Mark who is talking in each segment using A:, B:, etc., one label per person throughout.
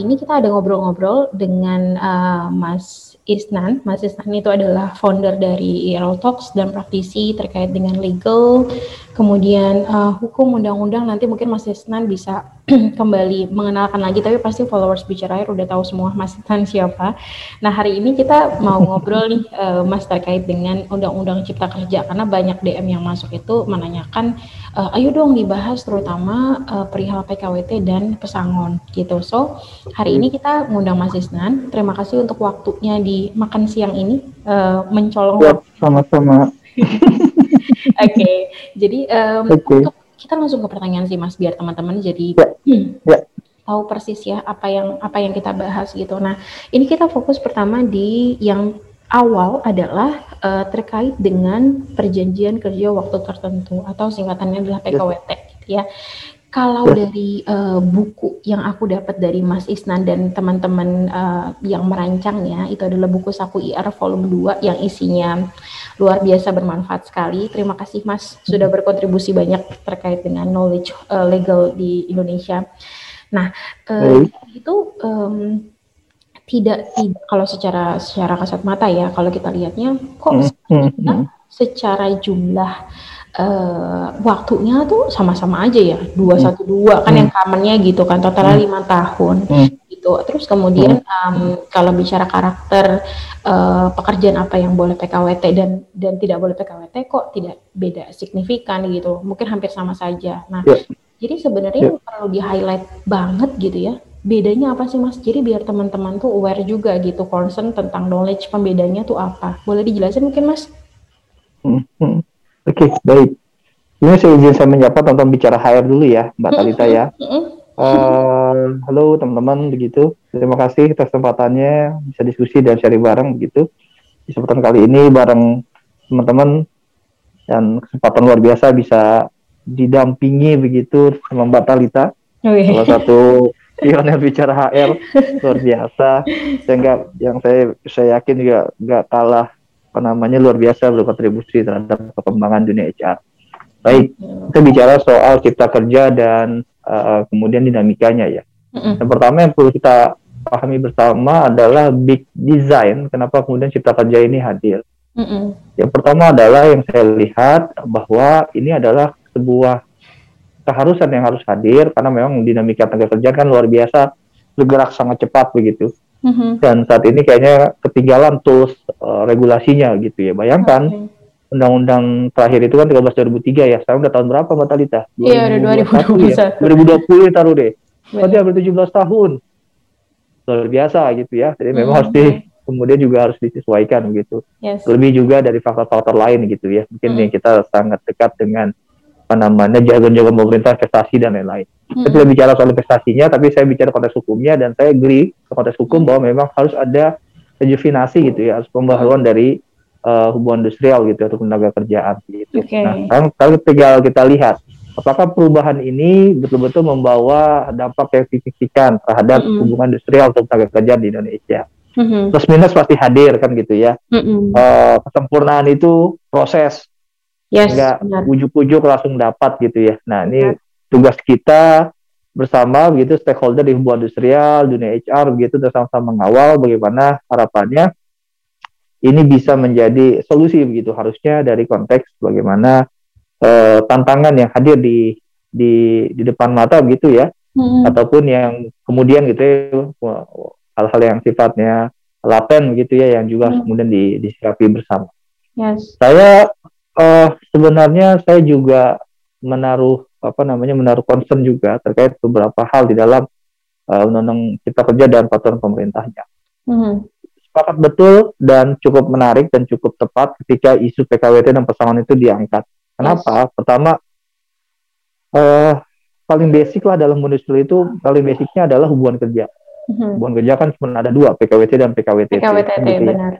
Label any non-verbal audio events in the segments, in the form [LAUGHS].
A: ini kita ada ngobrol-ngobrol dengan uh, Mas Isnan. Mas Isnan itu adalah founder dari IRL Talks dan praktisi terkait dengan legal, kemudian uh, hukum, undang-undang. Nanti mungkin Mas Isnan bisa [CLEARS THROAT] kembali mengenalkan lagi, tapi pasti followers bicara udah tahu semua Mas Isnan siapa. Nah hari ini kita mau ngobrol nih uh, [LAUGHS] Mas terkait dengan undang-undang Cipta Kerja karena banyak DM yang masuk itu menanyakan, uh, ayo dong dibahas terutama uh, perihal PKWT dan pesangon gitu. So hari ini kita ngundang Mas Isnan. Terima kasih untuk waktunya di makan siang ini uh, mencolong.
B: Sama-sama. [LAUGHS] [LAUGHS]
A: Oke, okay. jadi um, okay. untuk kita langsung ke pertanyaan sih Mas, biar teman-teman jadi
B: ya. Ya.
A: tahu persis ya apa yang apa yang kita bahas gitu. Nah, ini kita fokus pertama di yang awal adalah uh, terkait dengan perjanjian kerja waktu tertentu atau singkatannya adalah PKWT gitu ya. Kalau dari uh, buku yang aku dapat dari Mas Isnan dan teman-teman uh, yang merancangnya, itu adalah buku Saku IR volume 2 yang isinya luar biasa bermanfaat sekali. Terima kasih Mas sudah berkontribusi banyak terkait dengan knowledge uh, legal di Indonesia. Nah, uh, itu um, tidak tidak kalau secara secara kasat mata ya, kalau kita lihatnya kok mm -hmm. secara jumlah uh, waktunya tuh sama-sama aja ya dua hmm. satu dua kan hmm. yang commonnya gitu kan totalnya hmm. lima tahun hmm. gitu terus kemudian um, kalau bicara karakter uh, pekerjaan apa yang boleh PKWT dan dan tidak boleh PKWT kok tidak beda signifikan gitu mungkin hampir sama saja nah yeah. jadi sebenarnya yeah. perlu di highlight banget gitu ya bedanya apa sih mas? Jadi biar teman-teman tuh aware juga gitu concern tentang knowledge pembedanya tuh apa? Boleh dijelasin mungkin mas?
B: Hmm. Oke, okay, baik. Ini saya izin saya menyapa tonton bicara HR dulu ya, Mbak Talita ya. Uh, halo teman-teman, begitu. Terima kasih atas kesempatannya bisa diskusi dan sharing bareng begitu. Di kesempatan kali ini bareng teman-teman dan kesempatan luar biasa bisa didampingi begitu sama Mbak Talita, oh, iya. salah satu pionir bicara HR luar biasa. Sehingga yang saya saya yakin juga nggak kalah apa namanya luar biasa berkontribusi terhadap perkembangan dunia HR. Baik, kita bicara soal cipta kerja dan uh, kemudian dinamikanya ya. Yang pertama yang perlu kita pahami bersama adalah big design. Kenapa kemudian cipta kerja ini hadir? Yang pertama adalah yang saya lihat bahwa ini adalah sebuah keharusan yang harus hadir karena memang dinamika tenaga kerja kan luar biasa bergerak sangat cepat begitu. Mm-hmm. Dan saat ini kayaknya ketinggalan tools uh, regulasinya gitu ya. Bayangkan okay. undang-undang terakhir itu kan 13 2003 ya. Sekarang udah tahun berapa Mbak Talita?
A: Iya, udah 2020
B: ya. 2020 ya taruh deh. Berarti hampir 17 tahun. Luar biasa gitu ya. Jadi memang mm-hmm. harus di kemudian juga harus disesuaikan gitu. Yes. Lebih juga dari faktor-faktor lain gitu ya. Mungkin mm. yang kita sangat dekat dengan apa namanya jargon-jargon pemerintah investasi dan lain-lain. Hmm. Saya tidak bicara soal investasinya, tapi saya bicara konteks hukumnya dan saya agree konteks hukum bahwa memang harus ada rejuvenasi gitu ya, harus pembaharuan dari uh, hubungan industrial gitu atau tenaga kerjaan gitu. Okay. Nah, sekarang kalau tinggal kita lihat apakah perubahan ini betul-betul membawa dampak yang signifikan terhadap mm hubungan industrial atau tenaga kerja di Indonesia. Mm-hmm. Plus minus pasti hadir kan gitu ya. Mm-hmm. Uh, kesempurnaan itu proses yes, nggak ujuk-ujuk langsung dapat gitu ya. Nah ini tugas kita bersama begitu stakeholder di hubungan industrial, dunia HR begitu bersama-sama mengawal bagaimana harapannya ini bisa menjadi solusi begitu harusnya dari konteks bagaimana uh, tantangan yang hadir di di di depan mata begitu ya hmm. ataupun yang kemudian gitu ya hal-hal yang sifatnya laten gitu ya yang juga hmm. kemudian di, disikapi bersama. Yes. Saya uh, sebenarnya saya juga menaruh apa namanya menaruh concern juga terkait beberapa hal di dalam uh, undang-undang cipta kerja dan peraturan pemerintahnya. Mm-hmm. Sepakat betul dan cukup menarik dan cukup tepat ketika isu PKWT dan pesangon itu diangkat. Kenapa? Yes. Pertama, uh, paling basic lah dalam industri itu paling basicnya adalah hubungan kerja. Mm-hmm. Hubungan kerja kan cuma ada dua, PKWT dan PKWT.
A: PKWT, gitu ya. benar.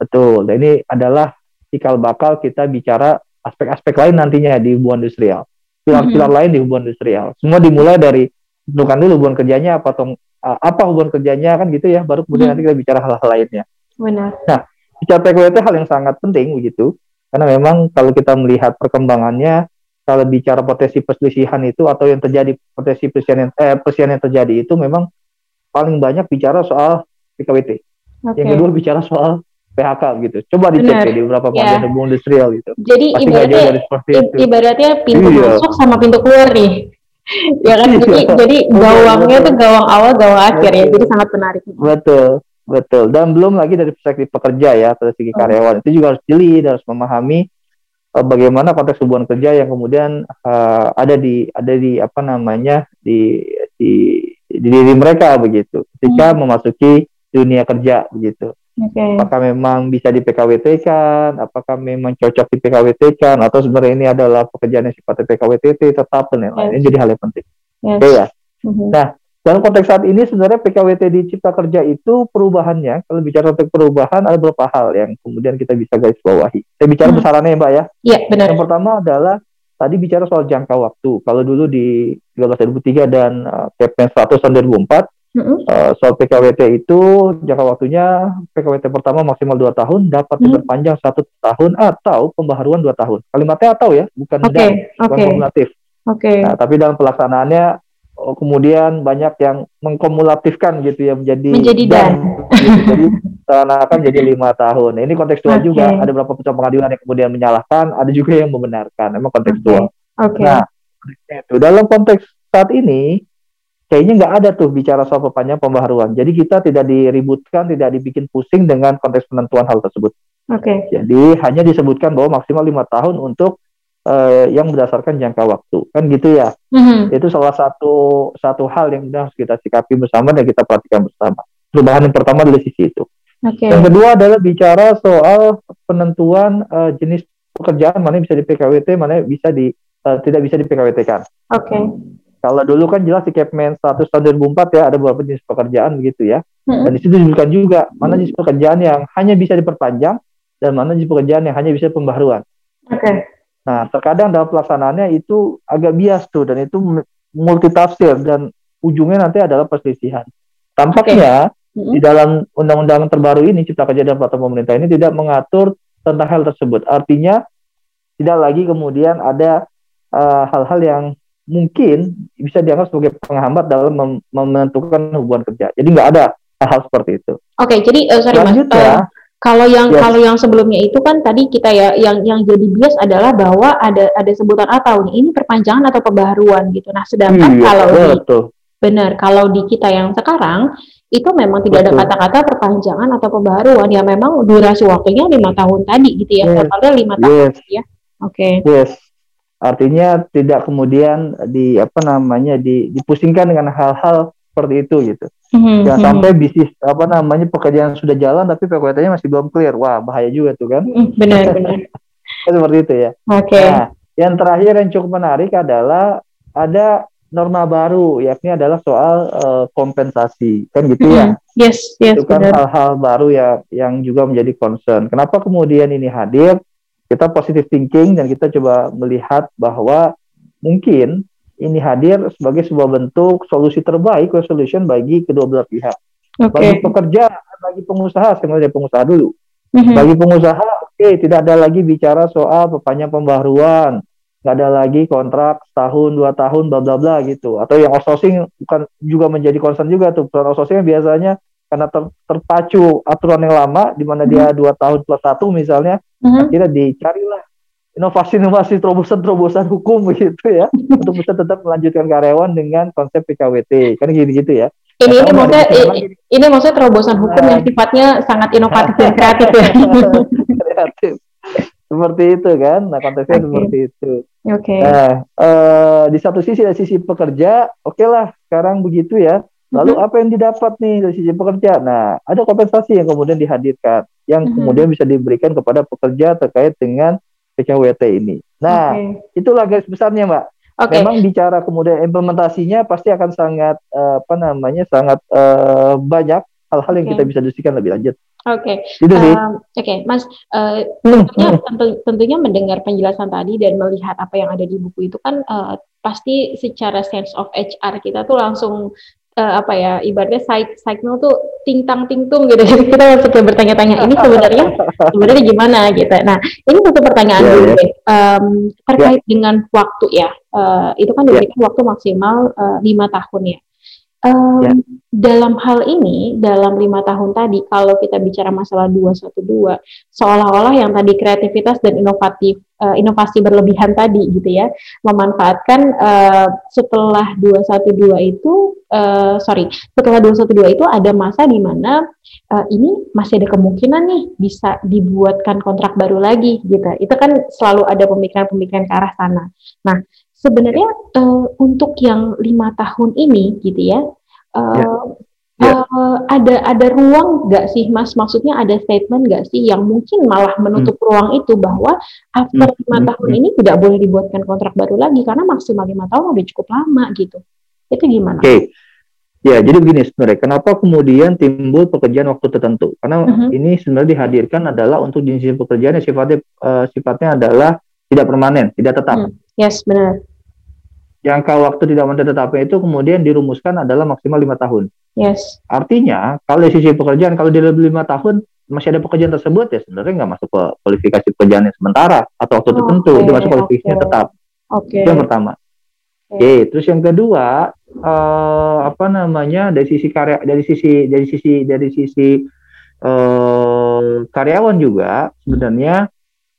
B: Betul. Dan ini adalah cikal bakal kita bicara aspek-aspek lain nantinya di hubungan industrial. Pilar-pilar mm-hmm. lain di hubungan industrial. Semua dimulai dari tentukan dulu hubungan kerjanya apa atau apa hubungan kerjanya kan gitu ya, baru kemudian mm-hmm. nanti kita bicara hal-hal lainnya.
A: Benar.
B: Nah, bicara PKWT hal yang sangat penting begitu, karena memang kalau kita melihat perkembangannya, kalau bicara potensi perselisihan itu atau yang terjadi potensi perselisihan yang, eh, perselisihan yang terjadi itu memang paling banyak bicara soal PKWT. Okay. Yang kedua bicara soal PHK gitu. Coba dicek ya di beberapa ya. hubungan industrial gitu.
A: Jadi Pasti ibaratnya itu. ibaratnya pintu iya. masuk sama pintu keluar nih. [LAUGHS] ya kan jadi jadi gawangnya tuh gawang awal gawang akhir ya. Jadi sangat menarik.
B: Betul. Betul. Dan belum lagi dari perspektif pekerja ya, dari segi oh. karyawan itu juga harus jeli, harus memahami uh, bagaimana konteks hubungan kerja yang kemudian uh, ada di ada di apa namanya di di di diri mereka begitu ketika hmm. memasuki dunia kerja begitu. Okay. Apakah memang bisa di PKWT kan? Apakah memang cocok di PKWT kan? Atau sebenarnya ini adalah pekerjaan yang sifatnya PKWTT tetap dan lain-lain. Yes. Ini jadi hal yang penting. Yes. Oke okay, ya. Mm-hmm. Nah, dalam konteks saat ini sebenarnya PKWT di Cipta Kerja itu perubahannya, kalau bicara tentang perubahan ada beberapa hal yang kemudian kita bisa garis bawahi. Saya bicara hmm. besarannya ya Mbak ya.
A: Iya benar.
B: Yang pertama adalah tadi bicara soal jangka waktu. Kalau dulu di 13 2003 dan uh, Kepmen 100 tahun 2004 Mm-hmm. Uh, soal PKWT itu jangka waktunya PKWT pertama maksimal dua tahun dapat mm-hmm. diperpanjang satu tahun atau pembaharuan dua tahun. Kalimatnya atau ya, bukan okay. dan, bukan okay. kumulatif.
A: Oke. Okay.
B: Nah, tapi dalam pelaksanaannya oh, kemudian banyak yang mengkumulatifkan gitu ya menjadi
A: menjadi dan, dan.
B: gitu. jadi akan jadi lima tahun. Nah, ini kontekstual okay. juga. Ada beberapa putusan pengadilan yang kemudian menyalahkan, ada juga yang membenarkan. Memang kontekstual.
A: Okay. Okay.
B: Nah, itu dalam konteks saat ini kayaknya nggak ada tuh bicara soal perpanjangan pembaharuan. Jadi kita tidak diributkan, tidak dibikin pusing dengan konteks penentuan hal tersebut.
A: Oke. Okay.
B: Jadi hanya disebutkan bahwa maksimal lima tahun untuk uh, yang berdasarkan jangka waktu, kan gitu ya. Mm-hmm. Itu salah satu satu hal yang harus kita sikapi bersama dan kita perhatikan bersama. Perubahan yang pertama dari sisi itu.
A: Okay.
B: Yang kedua adalah bicara soal penentuan uh, jenis pekerjaan mana yang bisa di PKWT, mana yang bisa di uh, tidak bisa di PKWT kan.
A: Oke. Okay.
B: Kalau dulu kan jelas di Kepmen 100 tahun 2004 ya ada beberapa jenis pekerjaan begitu ya. Hmm. Dan di situ disebutkan juga mana jenis pekerjaan yang hanya bisa diperpanjang dan mana jenis pekerjaan yang hanya bisa pembaharuan.
A: Oke. Okay.
B: Nah, terkadang dalam pelaksanaannya itu agak bias tuh dan itu multitafsir dan ujungnya nanti adalah perselisihan. Tampaknya okay. hmm. di dalam undang-undang terbaru ini Cipta Kerja dan Peraturan Pemerintah ini tidak mengatur tentang hal tersebut. Artinya tidak lagi kemudian ada eh, hal-hal uh, yang mungkin bisa dianggap sebagai penghambat dalam mem menentukan hubungan kerja. Jadi nggak ada hal-hal seperti itu.
A: Oke, okay, jadi uh, sorry mas, uh, kalau yang yes. kalau yang sebelumnya itu kan tadi kita ya yang yang jadi bias adalah bahwa ada ada sebutan atau nih ini perpanjangan atau pembaharuan gitu. Nah, sedangkan iya, kalau di, benar kalau di kita yang sekarang itu memang tidak betul. ada kata-kata perpanjangan atau pembaharuan ya memang durasi waktunya lima tahun tadi gitu ya, yes. totalnya lima tahun yes. ya. Oke. Okay.
B: Yes artinya tidak kemudian di apa namanya di, dipusingkan dengan hal-hal seperti itu gitu mm-hmm. jangan mhm. sampai bisnis apa namanya pekerjaan sudah jalan tapi PKWT-nya masih belum clear wah bahaya juga tuh kan
A: mm, benar [LAUGHS] benar
B: seperti itu ya
A: oke okay.
B: nah yang terakhir yang cukup menarik adalah ada norma baru yakni adalah soal uh, kompensasi kan gitu mm-hmm. ya
A: mhm. yes yes
B: itu kan hal-hal baru ya yang juga menjadi concern kenapa kemudian ini hadir kita positive thinking dan kita coba melihat bahwa mungkin ini hadir sebagai sebuah bentuk solusi terbaik resolution bagi kedua belah pihak. Okay. Bagi pekerja, bagi pengusaha, sebenarnya pengusaha dulu. Mm-hmm. Bagi pengusaha, oke, okay, tidak ada lagi bicara soal perpanjang pembaharuan, nggak ada lagi kontrak setahun, dua tahun, bla bla bla gitu. Atau yang outsourcing bukan juga menjadi concern juga tuh. Perusahaan outsourcing biasanya karena ter, terpacu aturan yang lama, di mana mm-hmm. dia dua tahun plus satu misalnya, uh-huh. akhirnya dicarilah inovasi-inovasi terobosan-terobosan hukum begitu [LAUGHS] ya untuk bisa tetap melanjutkan karyawan dengan konsep PKWT kan gitu-gitu ya
A: ini ini maksudnya ini, ini maksudnya terobosan hukum nah, yang sifatnya sangat inovatif dan kreatif ya [LAUGHS]
B: kreatif seperti itu kan nah konteksnya okay. seperti itu
A: oke okay.
B: nah uh, di satu sisi dari sisi pekerja oke okay lah sekarang begitu ya Lalu mm -hmm. apa yang didapat nih dari sisi pekerja? Nah, ada kompensasi yang kemudian dihadirkan, yang mm -hmm. kemudian bisa diberikan kepada pekerja terkait dengan PKWT ini. Nah, okay. itulah garis besarnya, Mbak. Okay. Memang bicara kemudian implementasinya pasti akan sangat uh, apa namanya sangat uh, banyak hal-hal yang kita bisa diskusikan lebih lanjut.
A: Oke, okay. um, oke, okay. Mas. Uh, tentunya, hmm. tentu, tentunya mendengar penjelasan tadi dan melihat apa yang ada di buku itu kan uh, pasti secara sense of HR kita tuh langsung uh, apa ya ibaratnya side signal tuh tintang tingtung gitu jadi kita kayak bertanya-tanya ini [LAUGHS] sebenarnya sebenarnya gimana gitu nah ini satu pertanyaan yeah, dulu yeah. Um, terkait yeah. dengan waktu ya uh, itu kan diberikan yeah. waktu maksimal uh, lima tahun ya Um, ya. Dalam hal ini, dalam lima tahun tadi, kalau kita bicara masalah dua satu dua, seolah-olah yang tadi kreativitas dan inovatif, uh, inovasi berlebihan tadi, gitu ya, memanfaatkan uh, setelah dua satu dua itu, uh, sorry, setelah dua satu dua itu ada masa di mana uh, ini masih ada kemungkinan nih bisa dibuatkan kontrak baru lagi, gitu. Itu kan selalu ada pemikiran-pemikiran ke arah sana. Nah, sebenarnya uh, untuk yang lima tahun ini, gitu ya Uh, ya. Ya. Uh, ada ada ruang nggak sih mas? Maksudnya ada statement nggak sih yang mungkin malah menutup hmm. ruang itu bahwa after hmm. lima hmm. tahun hmm. ini tidak boleh dibuatkan kontrak baru lagi karena maksimal lima tahun udah cukup lama gitu. Itu gimana?
B: Oke, okay. ya jadi begini sebenarnya. Kenapa kemudian timbul pekerjaan waktu tertentu? Karena uh -huh. ini sebenarnya dihadirkan adalah untuk jenis pekerjaan yang sifatnya uh, sifatnya adalah tidak permanen, tidak tetap. Hmm.
A: Yes, benar
B: jangka waktu tidak tetapnya itu kemudian dirumuskan adalah maksimal lima tahun.
A: Yes.
B: Artinya kalau dari sisi pekerjaan kalau di lebih lima tahun masih ada pekerjaan tersebut ya sebenarnya nggak masuk ke kualifikasi pekerjaan yang sementara atau waktu oh, tertentu okay, itu masuk kualifikasinya okay. tetap.
A: Oke. Okay.
B: Itu yang pertama. Oke, okay. terus yang kedua uh, apa namanya dari sisi karya dari sisi dari sisi dari sisi uh, karyawan juga sebenarnya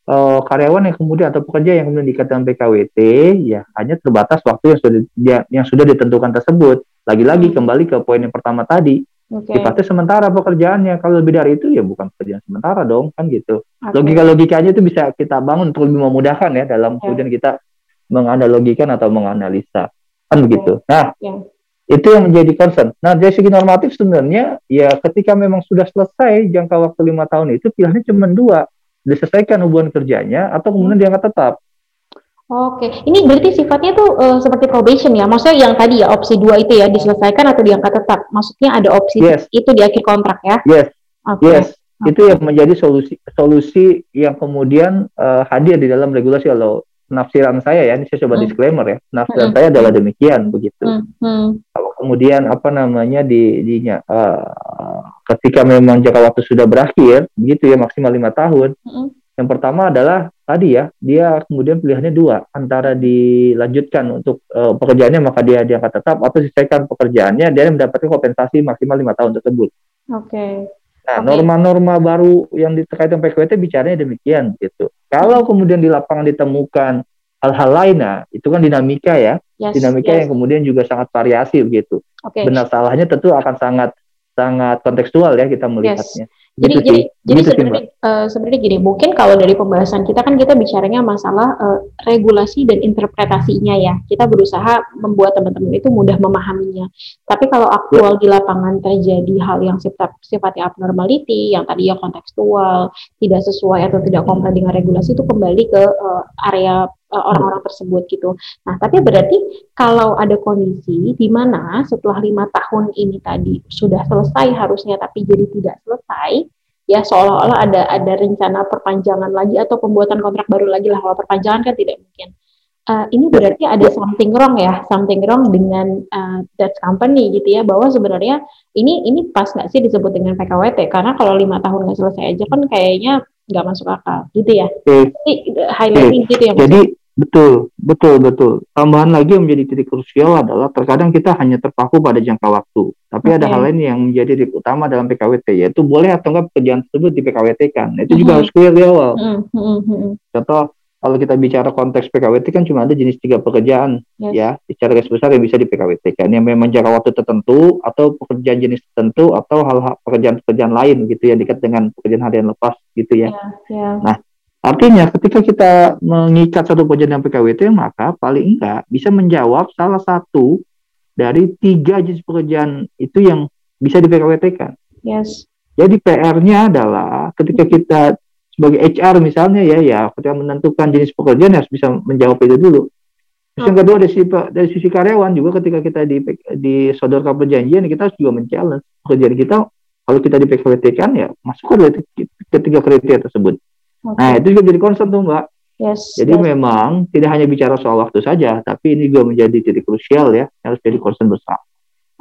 B: uh, karyawan yang kemudian atau pekerja yang kemudian dikatakan PKWT ya hanya terbatas waktu yang sudah dia, yang sudah ditentukan tersebut. Lagi-lagi kembali ke poin yang pertama tadi. Okay. Sifatnya sementara pekerjaannya. Kalau lebih dari itu ya bukan pekerjaan sementara dong kan gitu. Okay. Logika-logikanya itu bisa kita bangun untuk lebih memudahkan ya dalam okay. kemudian kita menganalogikan atau menganalisa kan okay. begitu. Nah, yeah. itu yang menjadi concern. Nah dari segi normatif sebenarnya ya ketika memang sudah selesai jangka waktu lima tahun itu pilihannya cuma dua diselesaikan hubungan kerjanya atau kemudian diangkat tetap.
A: Oke, ini berarti sifatnya tuh uh, seperti probation ya. Maksudnya yang tadi ya opsi dua itu ya diselesaikan atau diangkat tetap. Maksudnya ada opsi yes. itu di akhir kontrak ya.
B: Yes. Okay. Yes. Okay. Itu yang menjadi solusi solusi yang kemudian uh, hadir di dalam regulasi kalau nafsiran saya ya, ini saya coba hmm. disclaimer ya. Nafsiran hmm. saya adalah demikian begitu. Hmm. Hmm. Kalau kemudian apa namanya di dinya uh, ketika memang jangka waktu sudah berakhir, begitu ya maksimal lima tahun. Hmm. Yang pertama adalah tadi ya, dia kemudian pilihannya dua, antara dilanjutkan untuk uh, pekerjaannya maka dia diangkat tetap atau selesaikan pekerjaannya dia mendapatkan kompensasi maksimal lima tahun tersebut.
A: Oke. Okay.
B: Nah, norma-norma baru yang terkait dengan PKWT bicaranya demikian gitu. Kalau kemudian di lapangan ditemukan hal-hal lain, nah itu kan dinamika ya, yes, dinamika yes. yang kemudian juga sangat variasi begitu. Okay. Benar salahnya tentu akan sangat sangat kontekstual ya kita melihatnya. Yes.
A: Jadi gitu jadi jadi gitu sebenarnya uh, sebenarnya gini, mungkin kalau dari pembahasan kita kan kita bicaranya masalah uh, regulasi dan interpretasinya ya. Kita berusaha membuat teman-teman itu mudah memahaminya. Tapi kalau aktual di lapangan terjadi hal yang sifat sifatnya abnormality, yang tadi ya kontekstual, tidak sesuai atau tidak komplit dengan regulasi itu kembali ke uh, area orang-orang tersebut gitu. Nah, tapi berarti kalau ada kondisi di mana setelah lima tahun ini tadi sudah selesai harusnya tapi jadi tidak selesai, ya seolah-olah ada ada rencana perpanjangan lagi atau pembuatan kontrak baru lagi lah. Kalau perpanjangan kan tidak mungkin. Uh, ini berarti ada something wrong ya something wrong dengan uh, that company gitu ya bahwa sebenarnya ini ini pas nggak sih disebut dengan PKWT karena kalau lima tahun nggak selesai aja kan kayaknya nggak masuk akal gitu ya
B: jadi highlighting gitu ya jadi Betul, betul, betul. Tambahan lagi yang menjadi titik krusial adalah terkadang kita hanya terpaku pada jangka waktu. Tapi okay. ada hal lain yang menjadi titik utama dalam PKWT, yaitu boleh atau enggak pekerjaan tersebut di PKWT kan. Itu mm -hmm. juga harus clear di awal. Mm -hmm. Contoh, kalau kita bicara konteks PKWT kan cuma ada jenis tiga pekerjaan yes. ya, secara garis besar yang bisa di PKWT kan, yang memang jangka waktu tertentu atau pekerjaan jenis tertentu atau hal-hal pekerjaan-pekerjaan lain gitu yang dekat dengan pekerjaan harian lepas gitu ya. Yeah, yeah. Nah, Artinya ketika kita mengikat satu pekerjaan dengan PKWT maka paling enggak bisa menjawab salah satu dari tiga jenis pekerjaan itu yang bisa di PKWT kan.
A: Yes.
B: Jadi PR-nya adalah ketika kita sebagai HR misalnya ya ya ketika menentukan jenis pekerjaan harus bisa menjawab itu dulu. Terus yang kedua dari sisi, dari sisi karyawan juga ketika kita di di sodorkan perjanjian kita harus juga men-challenge pekerjaan kita kalau kita di PKWT kan ya masuk ke ketiga kriteria tersebut. Okay. Nah, itu juga jadi concern tuh, Mbak.
A: Yes.
B: Jadi yes. memang tidak hanya bicara soal waktu saja, tapi ini juga menjadi titik krusial ya, harus jadi concern besar.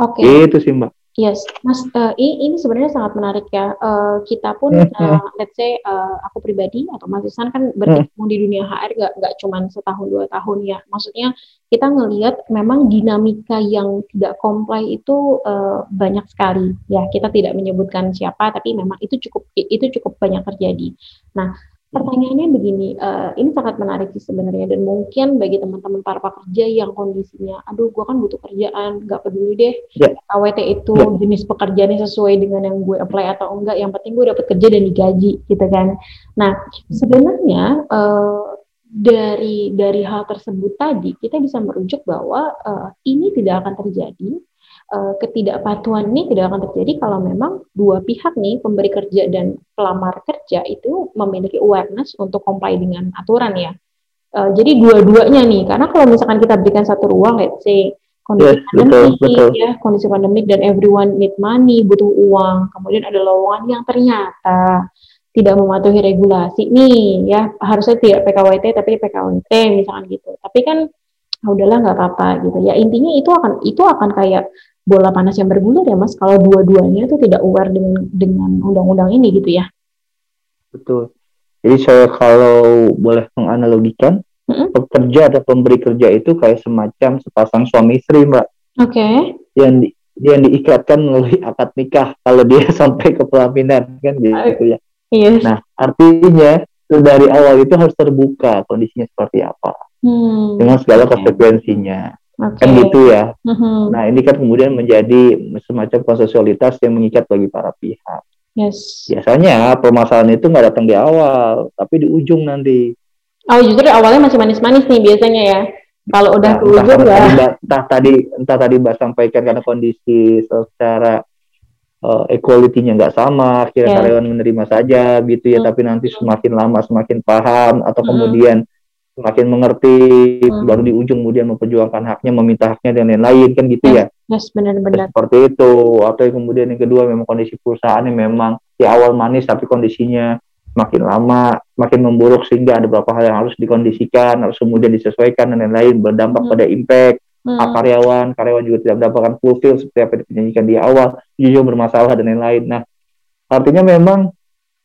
A: Oke. Okay.
B: Itu sih, Mbak.
A: Yes, Mas, uh, ini, ini sebenarnya sangat menarik ya. Uh, kita pun, uh, let's say, uh, aku pribadi atau Mas Isan kan berkecimpung di dunia HR gak, gak cuma setahun dua tahun ya. Maksudnya kita ngelihat memang dinamika yang tidak comply itu uh, banyak sekali. Ya, kita tidak menyebutkan siapa, tapi memang itu cukup itu cukup banyak terjadi. Nah, Pertanyaannya begini, uh, ini sangat menarik sih sebenarnya dan mungkin bagi teman-teman para pekerja yang kondisinya, aduh gue kan butuh kerjaan, gak peduli deh yeah. AWT itu yeah. jenis pekerjaannya sesuai dengan yang gue apply atau enggak, yang penting gue dapat kerja dan digaji gitu kan. Nah sebenarnya uh, dari dari hal tersebut tadi kita bisa merujuk bahwa uh, ini tidak akan terjadi ketidakpatuhan ini tidak akan terjadi kalau memang dua pihak nih pemberi kerja dan pelamar kerja itu memiliki awareness untuk comply dengan aturan ya. Uh, jadi dua-duanya nih, karena kalau misalkan kita berikan satu ruang, let's say kondisi yes, pandemik betul, betul. ya, kondisi pandemik dan everyone need money, butuh uang, kemudian ada lowongan yang ternyata tidak mematuhi regulasi nih ya harusnya tidak PKWT tapi PKWT misalkan gitu tapi kan ah, udahlah nggak apa-apa gitu ya intinya itu akan itu akan kayak bola panas yang bergulir ya mas kalau dua-duanya itu tidak aware dengan dengan undang-undang ini gitu ya
B: betul jadi saya kalau boleh menganalogikan mm-hmm. pekerja atau pemberi kerja itu kayak semacam sepasang suami istri mbak
A: oke okay.
B: yang di, yang diikatkan melalui akad nikah kalau dia [LAUGHS] sampai ke pelaminan kan gitu ya
A: yes.
B: nah artinya dari awal itu harus terbuka kondisinya seperti apa hmm. dengan segala konsekuensinya Okay. Kan gitu ya. Uh-huh. Nah ini kan kemudian menjadi semacam konsensualitas yang mengikat bagi para pihak.
A: Yes.
B: Biasanya permasalahan itu nggak datang di awal, tapi di ujung nanti.
A: Oh justru awalnya masih manis-manis nih biasanya ya. Kalau udah nah, ke ujung ya.
B: Entah tadi entah tadi mbak sampaikan karena kondisi secara uh, equality-nya nggak sama, akhirnya yeah. karyawan menerima saja gitu ya, hmm. tapi nanti semakin lama semakin paham atau hmm. kemudian semakin mengerti hmm. baru di ujung kemudian memperjuangkan haknya meminta haknya dan lain-lain kan gitu ya?
A: yes benar-benar.
B: Seperti itu. Atau kemudian yang kedua memang kondisi perusahaan yang memang di awal manis tapi kondisinya makin lama makin memburuk sehingga ada beberapa hal yang harus dikondisikan harus kemudian disesuaikan dan lain-lain. Berdampak hmm. pada impact hmm. karyawan. Karyawan juga tidak mendapatkan fulfill seperti apa yang dinyanyikan di awal. Jujur bermasalah dan lain-lain. Nah artinya memang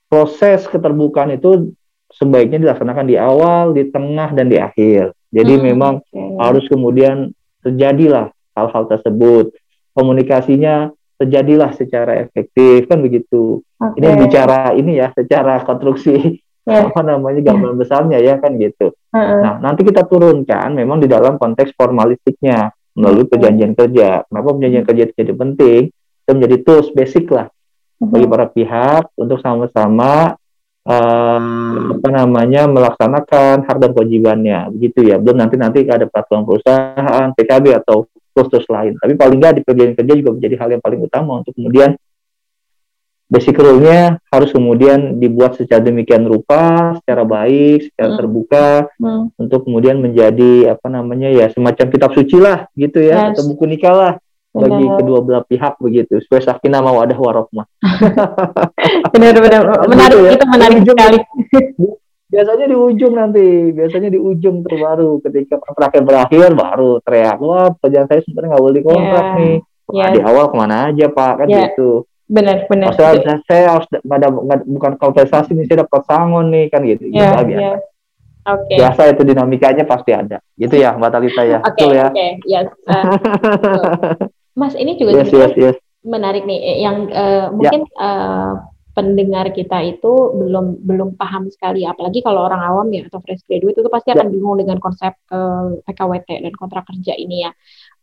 B: proses keterbukaan itu sebaiknya dilaksanakan di awal, di tengah, dan di akhir. Jadi hmm, memang okay. harus kemudian terjadilah hal-hal tersebut. Komunikasinya terjadilah secara efektif kan begitu. Okay. Ini bicara ini ya secara konstruksi yeah. apa namanya gambaran yeah. besarnya ya kan gitu. Uh -uh. Nah nanti kita turunkan memang di dalam konteks formalistiknya melalui perjanjian kerja. Kenapa perjanjian kerja itu jadi penting? Itu menjadi tools basic lah bagi para pihak untuk sama-sama uh, apa namanya melaksanakan hak dan kewajibannya begitu ya belum nanti nanti ada peraturan perusahaan PKB atau khusus lain tapi paling nggak di perjanjian kerja juga menjadi hal yang paling utama untuk kemudian basic rule-nya harus kemudian dibuat secara demikian rupa, secara baik, secara hmm. terbuka, hmm. untuk kemudian menjadi apa namanya ya semacam kitab suci lah gitu ya, yes. atau buku nikah lah bagi benar. kedua belah pihak begitu supaya sakinah mawadah warahmah. [LAUGHS]
A: Benar-benar menarik gitu ya. itu menarik ujung, sekali. [LAUGHS]
B: biasanya di ujung nanti, biasanya di ujung terbaru ketika kontraknya berakhir baru teriak wah pekerjaan saya sebenarnya nggak boleh kontrak yeah. nih. Yeah. di awal ke mana aja pak kan yeah. gitu.
A: Benar benar.
B: Saya, saya harus pada bukan kompensasi nih saya dapat sangon nih kan gitu. Yeah, gitu biasa. Yeah.
A: Okay.
B: Biasa itu dinamikanya pasti ada. Gitu ya Mbak Talita ya.
A: Oke, okay, ya. Oke, okay. yes. Uh, [LAUGHS] Mas ini juga
B: yes, yes, yes.
A: menarik nih eh, yang uh, mungkin. Ya. uh, pendengar kita itu belum belum paham sekali apalagi kalau orang awam ya atau fresh graduate itu pasti akan ya. bingung dengan konsep uh, PKWT dan kontrak kerja ini ya.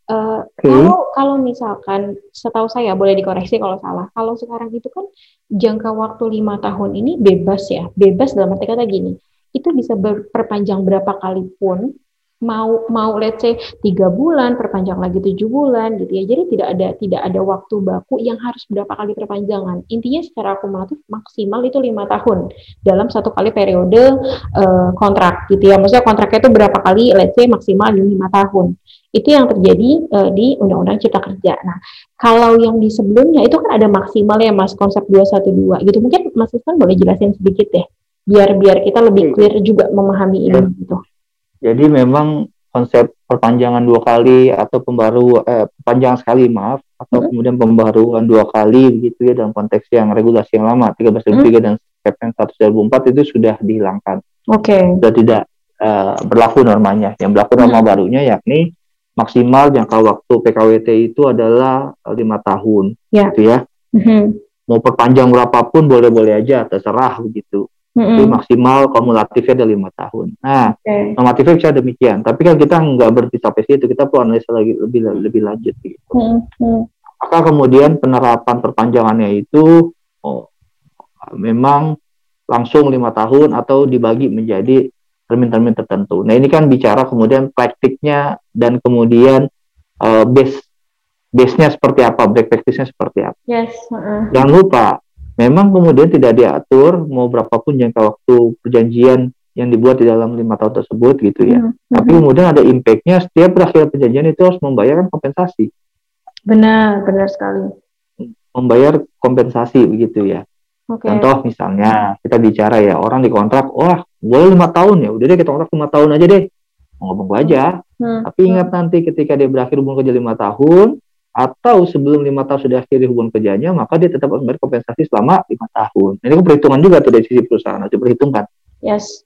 A: Uh, okay. Kalau kalau misalkan setahu saya boleh dikoreksi kalau salah. Kalau sekarang itu kan jangka waktu lima tahun ini bebas ya, bebas dalam arti kata gini, itu bisa berperpanjang berapa kali pun mau mau let's say tiga bulan perpanjang lagi tujuh bulan gitu ya jadi tidak ada tidak ada waktu baku yang harus berapa kali perpanjangan intinya secara akumulatif maksimal itu lima tahun dalam satu kali periode uh, kontrak gitu ya maksudnya kontraknya itu berapa kali let's say maksimal lima tahun itu yang terjadi uh, di Undang-Undang Cipta Kerja. Nah, kalau yang di sebelumnya itu kan ada maksimal ya Mas konsep 212 gitu. Mungkin Mas Iskan boleh jelasin sedikit deh biar biar kita lebih clear juga memahami ini gitu.
B: Jadi memang konsep perpanjangan dua kali atau pembaru eh, perpanjangan sekali maaf atau hmm. kemudian pembaruan dua kali begitu ya dalam konteks yang regulasi yang lama 13 hmm. dan Kepmen 1 2004 itu sudah dihilangkan.
A: Oke. Okay.
B: Sudah tidak uh, berlaku normanya. Yang berlaku hmm. norma barunya yakni maksimal jangka waktu PKWT itu adalah lima tahun,
A: yeah.
B: gitu ya. Hmm. Mau perpanjang berapapun boleh-boleh aja, terserah begitu. Mm-hmm. Maksimal kumulatifnya ada lima tahun. Nah, okay. normatifnya bisa demikian. Tapi kan kita nggak berhenti sampai situ. Kita perlu analisa lagi lebih lebih lanjut. Gitu. Mm-hmm. Maka kemudian penerapan perpanjangannya itu oh, memang langsung lima tahun atau dibagi menjadi termin-termin tertentu. Nah ini kan bicara kemudian praktiknya dan kemudian uh, base base-nya seperti apa, break practice-nya seperti apa.
A: Yes. Uh-uh.
B: Jangan lupa memang kemudian tidak diatur mau berapapun jangka waktu perjanjian yang dibuat di dalam lima tahun tersebut gitu ya. Mm -hmm. Tapi kemudian ada impactnya setiap berakhir perjanjian itu harus membayarkan kompensasi.
A: Benar, benar sekali.
B: Membayar kompensasi begitu ya. Okay. Contoh misalnya kita bicara ya orang dikontrak, wah boleh lima tahun ya, udah deh kita kontrak lima tahun aja deh, ngomong aja. Hmm. Tapi ingat nanti ketika dia berakhir hubungan kerja lima tahun, atau sebelum lima tahun sudah akhiri hubungan kerjanya, maka dia tetap harus membayar kompensasi selama lima tahun. Ini kan perhitungan juga tuh dari sisi perusahaan harus diperhitungkan.
A: Yes.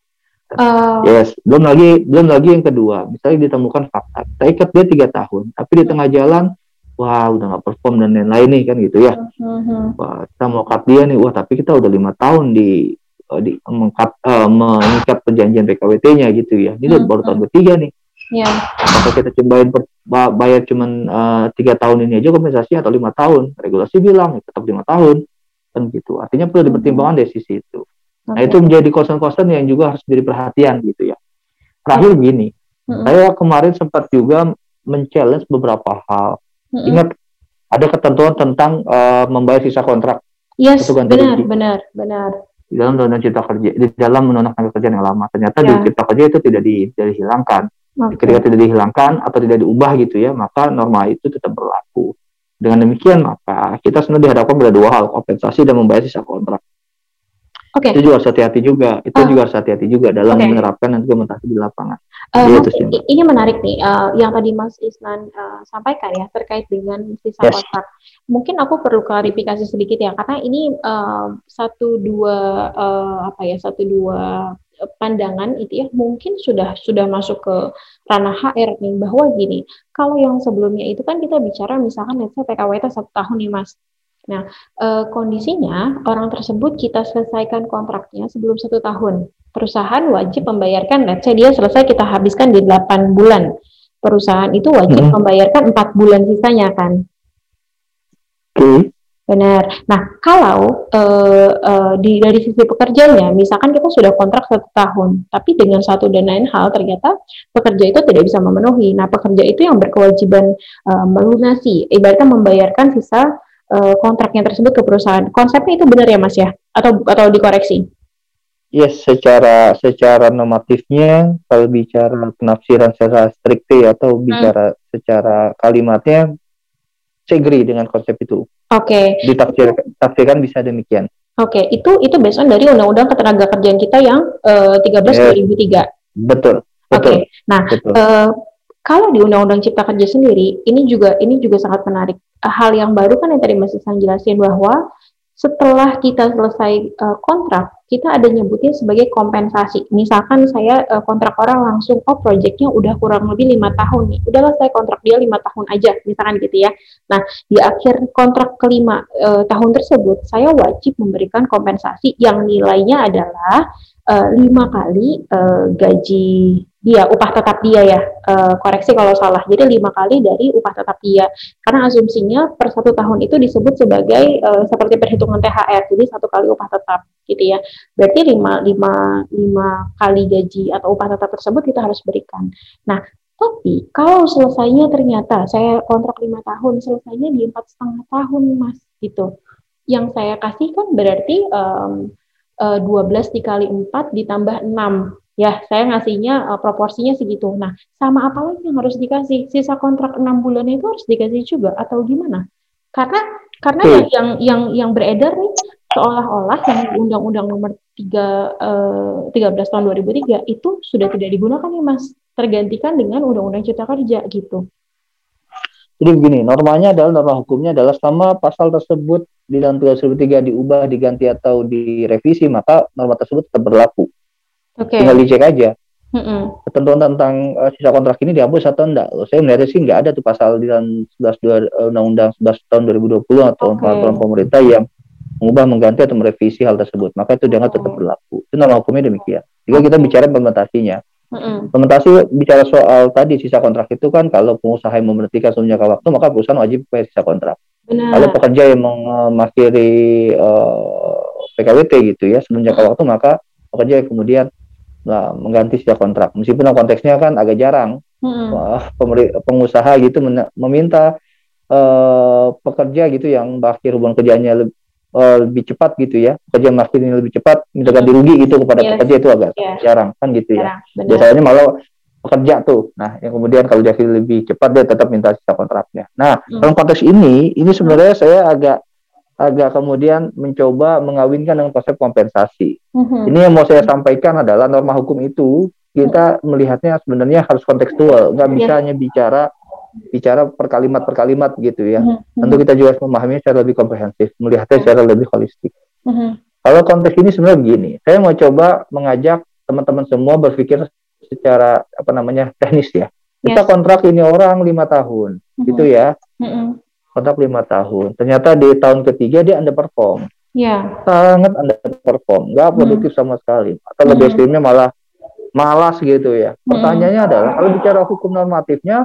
B: Uh, yes, belum lagi belum lagi yang kedua, misalnya ditemukan fakta, kita ikat dia tiga tahun, tapi di tengah jalan, wah udah nggak perform dan lain-lain nih kan gitu ya. Uh-huh. Wah, kita mau cut dia nih, wah tapi kita udah lima tahun di uh, di mengkat, uh, mengikat perjanjian PKWT-nya gitu ya. Ini uh-huh. baru tahun ketiga nih.
A: Yeah.
B: Kalau kita cobain bayar cuma eh, tiga uh, tahun ini aja kompensasi atau lima tahun, regulasi bilang ya, tetap lima tahun kan gitu. Artinya perlu dipertimbangkan dari sisi itu. Okay. Nah itu menjadi concern-concern yang juga harus jadi perhatian gitu ya. Terakhir begini, mm-hmm. saya kemarin sempat juga men-challenge beberapa hal. Mm-hmm. Ingat ada ketentuan tentang uh, membayar sisa kontrak.
A: Yes, benar, benar, benar.
B: Di dalam undang-undang cipta kerja, di dalam undang-undang kerja yang lama, ternyata yeah. di ya. cipta kerja itu tidak di, tidak dihilangkan. Okay. Ketika tidak dihilangkan atau tidak diubah gitu ya, maka norma itu tetap berlaku. Dengan demikian maka kita sebenarnya dihadapkan pada dua hal, kompensasi dan membayar sisa kontrak.
A: Oke. Okay.
B: Itu juga harus hati-hati juga. Itu uh, juga harus hati-hati juga dalam okay. menerapkan dan implementasi di lapangan.
A: Uh, mas, ini menarik nih, uh, yang tadi Mas Isnan uh, sampaikan ya terkait dengan sisa yes. kontrak. Mungkin aku perlu klarifikasi sedikit ya, karena ini uh, satu dua uh, apa ya satu dua pandangan itu ya mungkin sudah sudah masuk ke ranah HR nih bahwa gini kalau yang sebelumnya itu kan kita bicara misalkan let's say PKWT satu tahun nih mas nah e, kondisinya orang tersebut kita selesaikan kontraknya sebelum satu tahun perusahaan wajib membayarkan let's say dia selesai kita habiskan di 8 bulan perusahaan itu wajib hmm. membayarkan empat bulan sisanya kan
B: Oke.
A: Benar. Nah, kalau uh, uh, di dari sisi pekerjanya, misalkan kita sudah kontrak satu tahun, tapi dengan satu dan lain hal ternyata pekerja itu tidak bisa memenuhi. Nah, pekerja itu yang berkewajiban uh, melunasi, ibaratnya membayarkan sisa uh, kontraknya tersebut ke perusahaan. Konsepnya itu benar ya, Mas ya? Atau atau dikoreksi?
B: Yes, secara secara normatifnya kalau bicara penafsiran secara strikte atau bicara hmm. secara kalimatnya saya agree dengan konsep itu.
A: Oke.
B: Okay. Ditafsirkan bisa demikian.
A: Oke, okay. itu itu based on dari Undang-Undang Ketenagakerjaan kita yang uh, 13 yes. 2003.
B: Betul.
A: Oke. Okay. Nah, betul. Uh, kalau di Undang-Undang Cipta Kerja sendiri, ini juga ini juga sangat menarik. Hal yang baru kan yang tadi Mas Isan jelasin bahwa setelah kita selesai uh, kontrak, kita ada nyebutnya sebagai kompensasi. Misalkan saya uh, kontrak orang langsung, oh proyeknya udah kurang lebih lima tahun nih, udahlah saya kontrak dia lima tahun aja, misalkan gitu ya. Nah di akhir kontrak kelima uh, tahun tersebut, saya wajib memberikan kompensasi yang nilainya adalah lima kali uh, gaji dia upah tetap dia ya. Uh, koreksi kalau salah. Jadi lima kali dari upah tetap dia. Karena asumsinya per satu tahun itu disebut sebagai uh, seperti perhitungan THR jadi satu kali upah tetap gitu ya. Berarti lima lima lima kali gaji atau upah tetap tersebut kita harus berikan. Nah tapi kalau selesainya ternyata saya kontrak lima tahun selesainya di empat setengah tahun mas gitu. Yang saya kasih kan berarti um, uh, 12 dikali 4 ditambah 6 ya saya ngasihnya uh, proporsinya segitu. Nah, sama apa lagi yang harus dikasih? Sisa kontrak enam bulan itu harus dikasih juga atau gimana? Karena karena hmm. yang yang yang beredar nih seolah-olah yang Undang-Undang Nomor 3 uh, 13 tahun 2003 itu sudah tidak digunakan nih Mas. tergantikan dengan Undang-Undang Cipta Kerja gitu.
B: Jadi begini, normanya adalah norma hukumnya adalah selama pasal tersebut di dalam 303 diubah, diganti atau direvisi, maka norma tersebut tetap berlaku. Oke. Okay. Tinggal dicek aja. Mm-hmm. Ketentuan tentang uh, sisa kontrak ini dihapus atau enggak? Loh, saya melihatnya sih enggak ada tuh pasal di dalam 11 uh, Undang-Undang 11 tahun 2020 atau okay. peraturan pemerintah yang mengubah, mengganti atau merevisi hal tersebut. Maka itu dianggap tetap berlaku. Itu norma hukumnya demikian. Jika kita bicara implementasinya, Mm-hmm. Implementasi bicara soal tadi sisa kontrak itu kan kalau pengusaha yang memberhentikan sebelum jangka waktu maka perusahaan wajib bayar sisa kontrak. Benar. Kalau pekerja yang mengakhiri uh, PKWT gitu ya sebelum jangka waktu maka pekerja yang kemudian nah, mengganti sisa kontrak. Meskipun konteksnya kan agak jarang, uh, pengusaha gitu meminta uh, pekerja gitu yang berakhir hubungan kerjanya uh, lebih cepat gitu ya kerja marketing ini lebih cepat minta ganti rugi gitu kepada yes. pekerja itu agak yeah. jarang kan gitu ya Benar. biasanya malah pekerja tuh nah yang kemudian kalau dia lebih cepat dia tetap minta sisa kontraknya nah hmm. dalam konteks ini ini sebenarnya saya agak agak kemudian mencoba mengawinkan dengan konsep kompensasi hmm. ini yang mau saya sampaikan adalah norma hukum itu kita melihatnya sebenarnya harus kontekstual nggak bisa hanya bicara bicara per kalimat per kalimat gitu ya. Mm-hmm. Tentu kita juga harus memahaminya secara lebih komprehensif, melihatnya secara lebih holistik. Mm-hmm. Kalau konteks ini sebenarnya begini, saya mau coba mengajak teman-teman semua berpikir secara apa namanya teknis ya. Yes. Kita kontrak ini orang lima tahun, mm-hmm. gitu ya. Mm-hmm. Kontrak lima tahun. Ternyata di tahun ketiga dia underperform. Yeah. Sangat underperform, nggak produktif mm-hmm. sama sekali. Atau lebih mm-hmm. ekstrimnya malah malas gitu ya. Pertanyaannya mm-hmm. adalah kalau bicara hukum normatifnya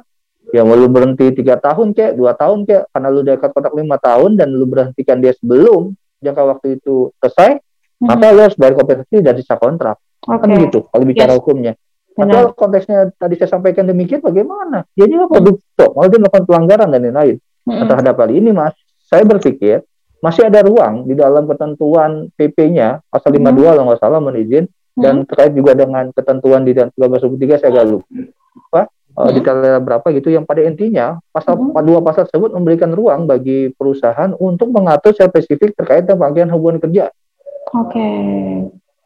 B: ya mau lu berhenti tiga tahun kek dua tahun kek karena lu dekat kontrak lima tahun dan lu berhentikan dia sebelum jangka waktu itu selesai hmm. maka lu harus bayar kompensasi dari sisa kontrak okay. kan gitu kalau bicara yes. hukumnya Atau konteksnya tadi saya sampaikan demikian bagaimana? Dia juga produktor, mau dia melakukan pelanggaran dan lain-lain. Hmm. Terhadap hal ini, Mas, saya berpikir masih ada ruang di dalam ketentuan PP-nya pasal 52 hmm. kalau nggak salah menizin hmm. dan terkait juga dengan ketentuan di dalam 13 saya agak lupa uh, detailnya berapa gitu yang pada intinya pasal hmm. dua pasal tersebut memberikan ruang bagi perusahaan untuk mengatur secara spesifik terkait dengan panggilan hubungan kerja.
A: Oke. Okay.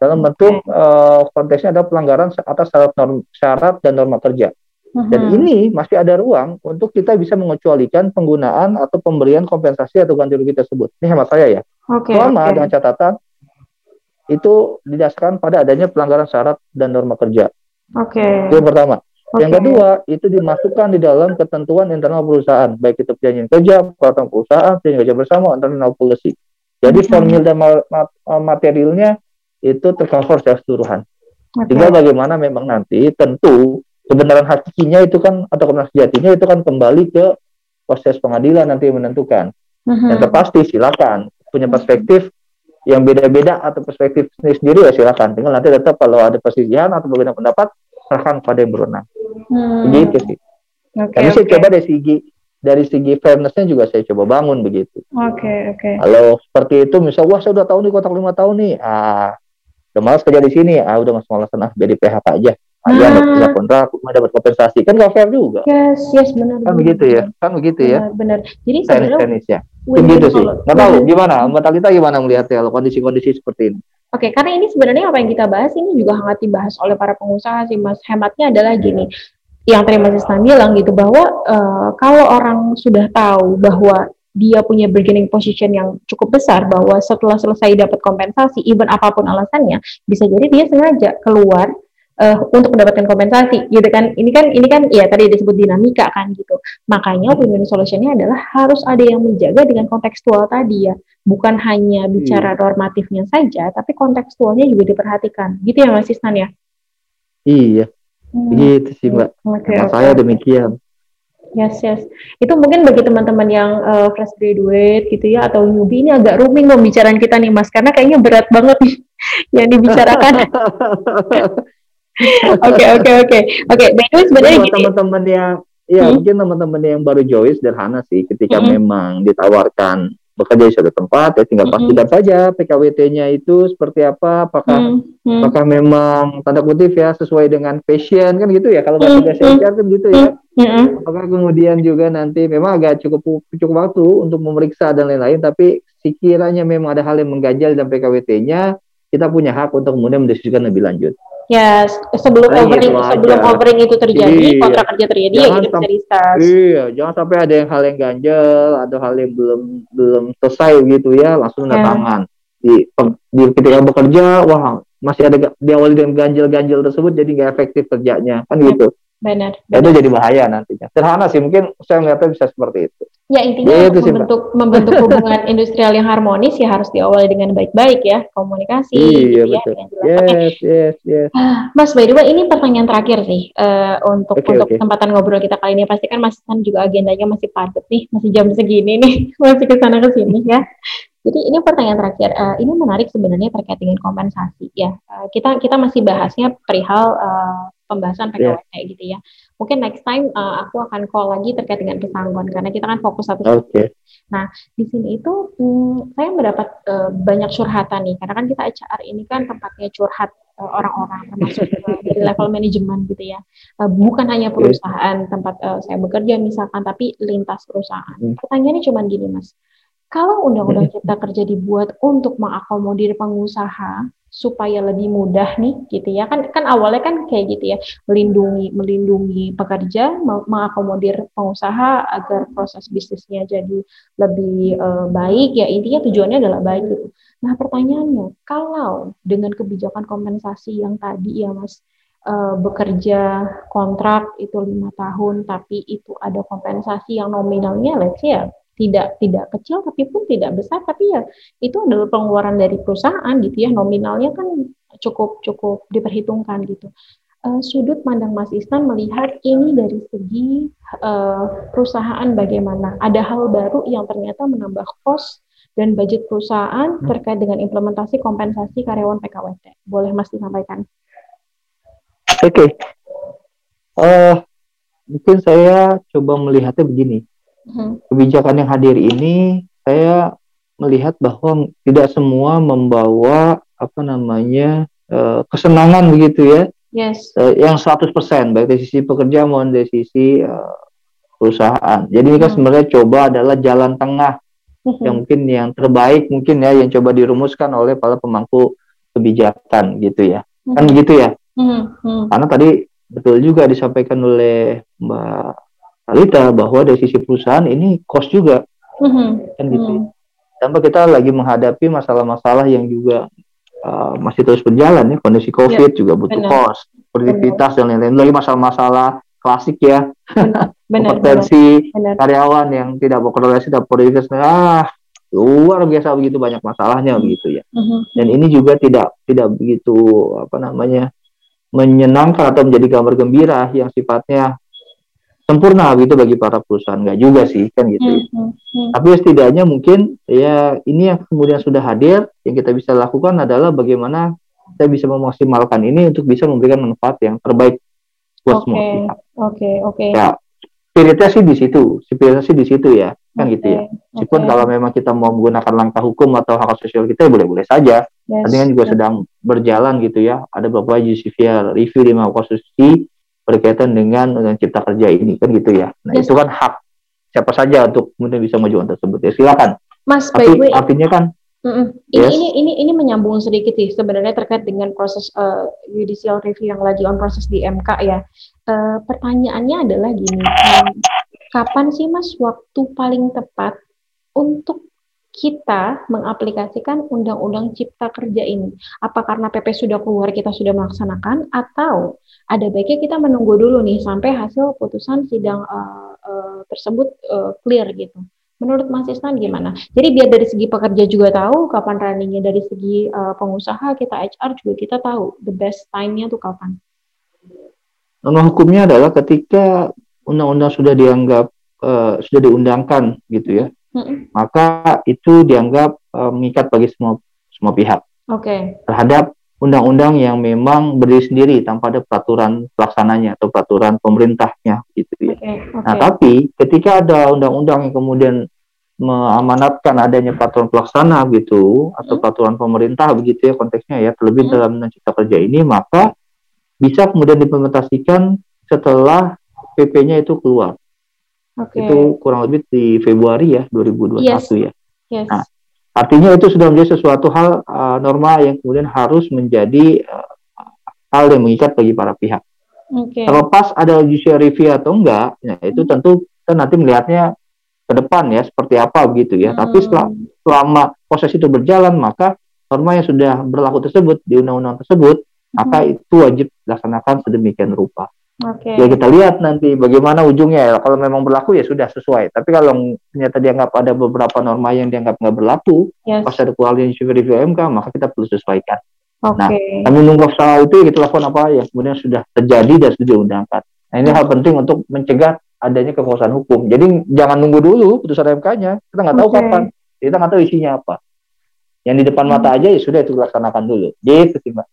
B: Dalam bentuk okay. uh, konteksnya ada pelanggaran atas syarat, norm, syarat dan norma kerja. Hmm. Dan ini masih ada ruang untuk kita bisa mengecualikan penggunaan atau pemberian kompensasi atau ganti rugi tersebut. Ini hemat saya ya. Okay, Selama okay. dengan catatan itu didasarkan pada adanya pelanggaran syarat dan norma kerja.
A: Oke. Okay.
B: Itu yang pertama. Okay. Yang kedua, itu dimasukkan di dalam ketentuan internal perusahaan, baik itu perjanjian kerja, peraturan perusahaan, perjanjian kerja bersama, internal policy. Jadi okay. formil dan materialnya itu tercover secara keseluruhan. Okay. Tinggal bagaimana memang nanti tentu kebenaran hakikinya itu kan atau kebenaran sejatinya itu kan kembali ke proses pengadilan nanti menentukan. Uh-huh. Yang terpasti silakan punya perspektif yang beda-beda atau perspektif sendiri ya silakan. Tinggal nanti tetap kalau ada perselisihan atau berbeda pendapat serahkan pada yang berwenang. Hmm. Begitu sih. Okay, Kami okay. sih coba dari segi dari segi fairnessnya juga saya coba bangun begitu.
A: Oke okay, oke. Okay.
B: Kalau seperti itu misal wah saya udah tahu nih kotak lima tahun nih, ah udah malas kerja di sini, ah udah mas malasan ah jadi PHK aja. Aja ah. nggak kontrak, nggak dapat kompensasi kan nggak fair juga.
A: Yes yes benar.
B: Kan begitu ya, kan begitu ya.
A: Benar. Jadi sebenarnya
B: ya. Begitu sih. Nggak tahu gimana, Mbak Talita gimana melihatnya kalau kondisi-kondisi seperti ini?
A: Oke, karena ini sebenarnya apa yang kita bahas ini juga hangat dibahas oleh para pengusaha sih, Mas. Hematnya adalah gini, yang tadi Mas Islam bilang gitu bahwa uh, kalau orang sudah tahu bahwa dia punya bargaining position yang cukup besar bahwa setelah selesai dapat kompensasi, even apa pun alasannya, bisa jadi dia sengaja keluar uh, untuk mendapatkan kompensasi gitu kan ini kan ini kan ya tadi disebut dinamika kan gitu makanya win-win solutionnya adalah harus ada yang menjaga dengan kontekstual tadi ya bukan hanya bicara hmm. normatifnya saja, tapi kontekstualnya juga diperhatikan. Gitu ya Mas Isnan ya?
B: Iya, hmm. gitu sih Mbak. Okay, okay. saya demikian.
A: Yes, yes. Itu mungkin bagi teman-teman yang uh, fresh graduate gitu ya atau newbie ini agak ruming pembicaraan kita nih Mas karena kayaknya berat banget nih [LAUGHS] yang dibicarakan. [LAUGHS] Oke, oke, oke. Oke, by the way sebenarnya
B: teman-teman yang ya hmm? mungkin teman-teman yang baru join sederhana sih ketika hmm. memang ditawarkan bekerja di suatu tempat ya tinggal mm-hmm. pastikan saja PKWT-nya itu seperti apa apakah mm-hmm. apakah memang tanda kutip ya sesuai dengan passion kan gitu ya kalau bahasa mm-hmm. kan gitu ya mm-hmm. apakah kemudian juga nanti memang agak cukup cukup waktu untuk memeriksa dan lain-lain tapi sekiranya memang ada hal yang mengganjal dalam PKWT-nya kita punya hak untuk kemudian mendiskusikan lebih lanjut
A: Ya, sebelum nah, overing sebelum aja. overing itu terjadi, iya. kontrak kerja terjadi ya, jangan ya kita discuss.
B: Iya, jangan sampai ada yang hal yang ganjel, ada hal yang belum belum selesai gitu ya, langsung ya. tangan. Di, di ketika bekerja, wah masih ada diawali dengan ganjil-ganjil tersebut jadi nggak efektif kerjanya kan ya. gitu.
A: Benar.
B: Ya, itu jadi bahaya nantinya. Sederhana sih, mungkin saya melihatnya bisa seperti itu.
A: Ya intinya ya, itu membentuk sih, membentuk hubungan [LAUGHS] industrial yang harmonis ya harus diawali dengan baik-baik ya komunikasi.
B: Iya gitu ya, betul. Ya, yes, yes, yes.
A: Mas, by the way ini pertanyaan terakhir sih uh, untuk okay, untuk okay. kesempatan ngobrol kita kali ini. Pasti kan Mas kan juga agendanya masih padat nih, masih jam segini nih, [LAUGHS] masih ke sana ke sini ya. Jadi ini pertanyaan terakhir. Uh, ini menarik sebenarnya terkait dengan kompensasi ya. Uh, kita kita masih bahasnya perihal uh, pembahasan PKWT yeah. gitu ya. Mungkin next time uh, aku akan call lagi terkait dengan pesangon karena kita kan fokus satu.
B: Oke. Okay.
A: Nah di sini itu hmm, saya mendapat uh, banyak curhatan nih karena kan kita HR ini kan tempatnya curhat uh, orang-orang termasuk uh, dari level manajemen gitu ya. Uh, bukan hanya perusahaan tempat uh, saya bekerja misalkan tapi lintas perusahaan. Hmm. Pertanyaannya cuma gini mas. Kalau undang-undang cipta kerja dibuat untuk mengakomodir pengusaha, supaya lebih mudah nih gitu ya. Kan kan awalnya kan kayak gitu ya melindungi melindungi pekerja mengakomodir pengusaha agar proses bisnisnya jadi lebih uh, baik. Ya intinya tujuannya adalah baik gitu. Nah pertanyaannya kalau dengan kebijakan kompensasi yang tadi ya mas uh, bekerja kontrak itu lima tahun tapi itu ada kompensasi yang nominalnya let's ya tidak tidak kecil tapi pun tidak besar. Tapi ya itu adalah pengeluaran dari perusahaan gitu ya. Nominalnya kan cukup cukup diperhitungkan gitu. Uh, sudut pandang Mas Isnan melihat ini dari segi uh, perusahaan bagaimana? Ada hal baru yang ternyata menambah kos dan budget perusahaan hmm. terkait dengan implementasi kompensasi karyawan PKWT boleh Mas disampaikan?
B: Oke. Okay. uh, eh, mungkin saya coba melihatnya begini Hmm. Kebijakan yang hadir ini saya melihat bahwa tidak semua membawa apa namanya uh, kesenangan begitu ya.
A: Yes.
B: Uh, yang 100% baik dari sisi pekerja maupun dari sisi uh, perusahaan. Jadi ini kan hmm. sebenarnya coba adalah jalan tengah hmm. yang mungkin yang terbaik mungkin ya yang coba dirumuskan oleh para pemangku kebijakan gitu ya. Hmm. Kan begitu ya. Hmm. Hmm. Karena tadi betul juga disampaikan oleh Mbak Alita bahwa dari sisi perusahaan ini cost juga mm-hmm. kan gitu mm-hmm. tanpa kita lagi menghadapi masalah-masalah yang juga uh, masih terus berjalan ya kondisi covid yeah. juga butuh benar. cost produktivitas dan lain-lain lagi masalah-masalah klasik ya [LAUGHS] kompetensi karyawan yang tidak berkorelasi dan produktivitas ah luar biasa begitu banyak masalahnya mm-hmm. begitu ya mm-hmm. dan ini juga tidak tidak begitu apa namanya menyenangkan atau menjadi gambar gembira yang sifatnya sempurna gitu bagi para perusahaan nggak juga sih kan gitu hmm, hmm, tapi setidaknya mungkin ya ini yang kemudian sudah hadir yang kita bisa lakukan adalah bagaimana kita bisa memaksimalkan ini untuk bisa memberikan manfaat yang terbaik buat okay. semua pihak.
A: Oke okay, oke. Okay.
B: Ya spiritnya sih di situ, spiritnya sih di situ ya kan okay, gitu ya. Meskipun okay. kalau memang kita mau menggunakan langkah hukum atau hak sosial kita ya boleh-boleh saja. Yes, Artinya juga yes. sedang berjalan gitu ya. Ada beberapa judicial review di Mahkamah Konstitusi berkaitan dengan dengan cipta kerja ini kan gitu ya. Nah yes. itu kan hak siapa saja untuk kemudian bisa maju tersebut ya silakan.
A: Mas, Tapi way,
B: artinya kan
A: Mm -mm. Yes. Ini, ini ini menyambung sedikit sih sebenarnya terkait dengan proses uh, judicial review yang lagi on proses di MK ya. Uh, pertanyaannya adalah gini, um, kapan sih Mas waktu paling tepat untuk kita mengaplikasikan undang-undang cipta kerja ini? Apa karena PP sudah keluar kita sudah melaksanakan atau ada baiknya kita menunggu dulu nih sampai hasil putusan sidang uh, uh, tersebut uh, clear gitu. Menurut Mas Isnan gimana? Jadi biar dari segi pekerja juga tahu kapan runningnya, dari segi uh, pengusaha kita HR juga kita tahu the best time-nya tuh kapan.
B: Norma hukumnya adalah ketika undang-undang sudah dianggap uh, sudah diundangkan gitu ya, hmm. maka itu dianggap uh, mengikat bagi semua semua pihak.
A: Okay.
B: Terhadap undang-undang yang memang berdiri sendiri tanpa ada peraturan pelaksananya atau peraturan pemerintahnya gitu ya. Okay, okay. Nah, tapi ketika ada undang-undang yang kemudian mengamanatkan adanya peraturan pelaksana gitu atau hmm. peraturan pemerintah begitu ya konteksnya ya terlebih hmm. dalam cipta kerja ini maka bisa kemudian diimplementasikan setelah PP-nya itu keluar. Okay. Itu kurang lebih di Februari ya 2021 yes. ya. Yes. Nah, artinya itu sudah menjadi sesuatu hal uh, norma yang kemudian harus menjadi uh, hal yang mengikat bagi para pihak. Okay. Terlepas ada judicial review atau enggak, ya itu hmm. tentu kita nanti melihatnya ke depan ya seperti apa begitu ya. Hmm. Tapi setelah, selama proses itu berjalan maka norma yang sudah berlaku tersebut di undang-undang tersebut hmm. maka itu wajib dilaksanakan sedemikian rupa. Okay. Ya kita lihat nanti bagaimana ujungnya ya. Kalau memang berlaku ya sudah sesuai. Tapi kalau ternyata dianggap ada beberapa norma yang dianggap nggak berlaku, yes. pas ada quality review MK, maka kita perlu sesuaikan. Okay. Nah, kami nunggu soal itu kita lakukan apa ya kemudian sudah terjadi dan sudah diundangkan. Nah ini hal penting untuk mencegah adanya kekuasaan hukum. Jadi jangan nunggu dulu putusan MK-nya. Kita nggak tahu okay. kapan. Kita nggak tahu isinya apa. Yang di depan hmm. mata aja ya sudah itu laksanakan dulu. Gitu sih mbak.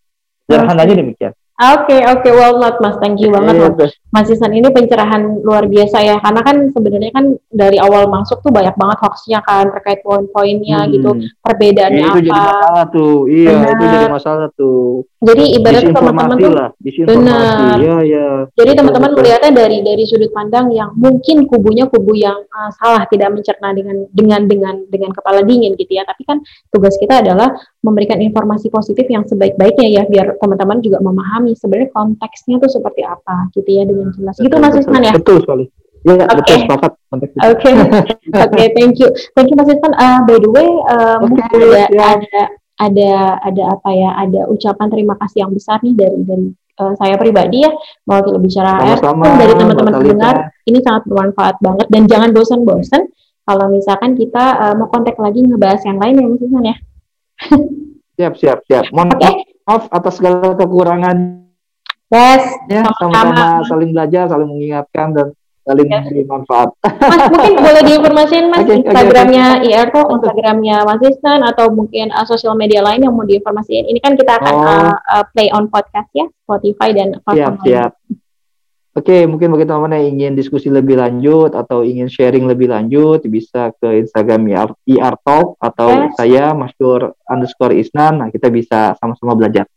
B: Sederhananya okay. demikian.
A: Oke okay, oke okay. well not mas thank you banget yeah, Mas Isan ini pencerahan luar biasa ya karena kan sebenarnya kan dari awal masuk tuh banyak banget hoaxnya kan terkait poin-poinnya hmm. gitu perbedaannya
B: ya,
A: itu
B: apa. jadi masalah tuh iya Benar. itu jadi masalah tuh.
A: Jadi ibarat teman-teman tuh benar.
B: Iya iya.
A: Jadi teman-teman melihatnya dari dari sudut pandang yang mungkin kubunya kubu yang uh, salah tidak mencerna dengan dengan dengan dengan kepala dingin gitu ya tapi kan tugas kita adalah memberikan informasi positif yang sebaik-baiknya ya biar teman-teman juga memahami sebenarnya konteksnya tuh seperti apa gitu ya dengan jelas. Gitu Mas Isman ya?
B: Betul sekali. Ya, okay. betul sepakat.
A: Oke, [LAUGHS] oke, okay, thank you, thank you Mas Isman. Uh, by the way, uh, okay, ada, ya. ada ada ada apa ya? Ada ucapan terima kasih yang besar nih dari dari uh, saya pribadi ya mewakili bicara HR dari teman-teman pendengar. Ini sangat bermanfaat banget dan jangan bosan-bosan kalau misalkan kita uh, mau kontak lagi ngebahas yang lain ya Mas Isman ya.
B: Siap, siap, siap. Mohon okay. maaf atas segala kekurangan
A: Yes,
B: ya, sama-sama saling belajar, saling mengingatkan dan saling yes. memberi manfaat.
A: Mas mungkin boleh diinformasikan Mas okay, Instagramnya okay, okay. IRTO, Instagramnya Mas Isnan atau mungkin uh, sosial media lain yang mau diinformasikan. Ini kan kita akan oh. uh, uh, play on podcast ya, Spotify dan
B: platform siap, siap. Oke, okay, mungkin bagi teman-teman yang ingin diskusi lebih lanjut atau ingin sharing lebih lanjut, bisa ke Instagram IR, IR Talk atau yes. saya Masyur underscore Isnan. Nah, kita bisa sama-sama belajar.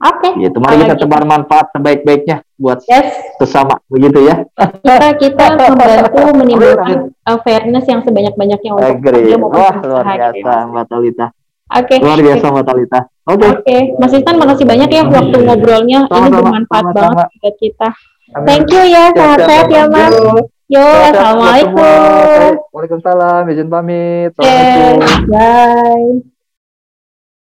A: Oke.
B: Okay. Gitu. Mari kita tebar manfaat sebaik-baiknya buat yes. sesama begitu ya.
A: Kita kita [LAUGHS] membantu menimbulkan awareness yang sebanyak-banyaknya untuk
B: Agree. Wah, luar biasa Mbak Talita.
A: Oke. Okay.
B: Luar biasa Mbak Talita.
A: Oke. Okay. Oke, okay. Mas Istan makasih banyak ya waktu ngobrolnya. Sama, Ini bermanfaat sama, banget buat kita. Thank you ya, sehat-sehat ya Mas. Yo, assalamualaikum.
B: Waalaikumsalam, izin pamit.
A: Assalamualaikum. Bye.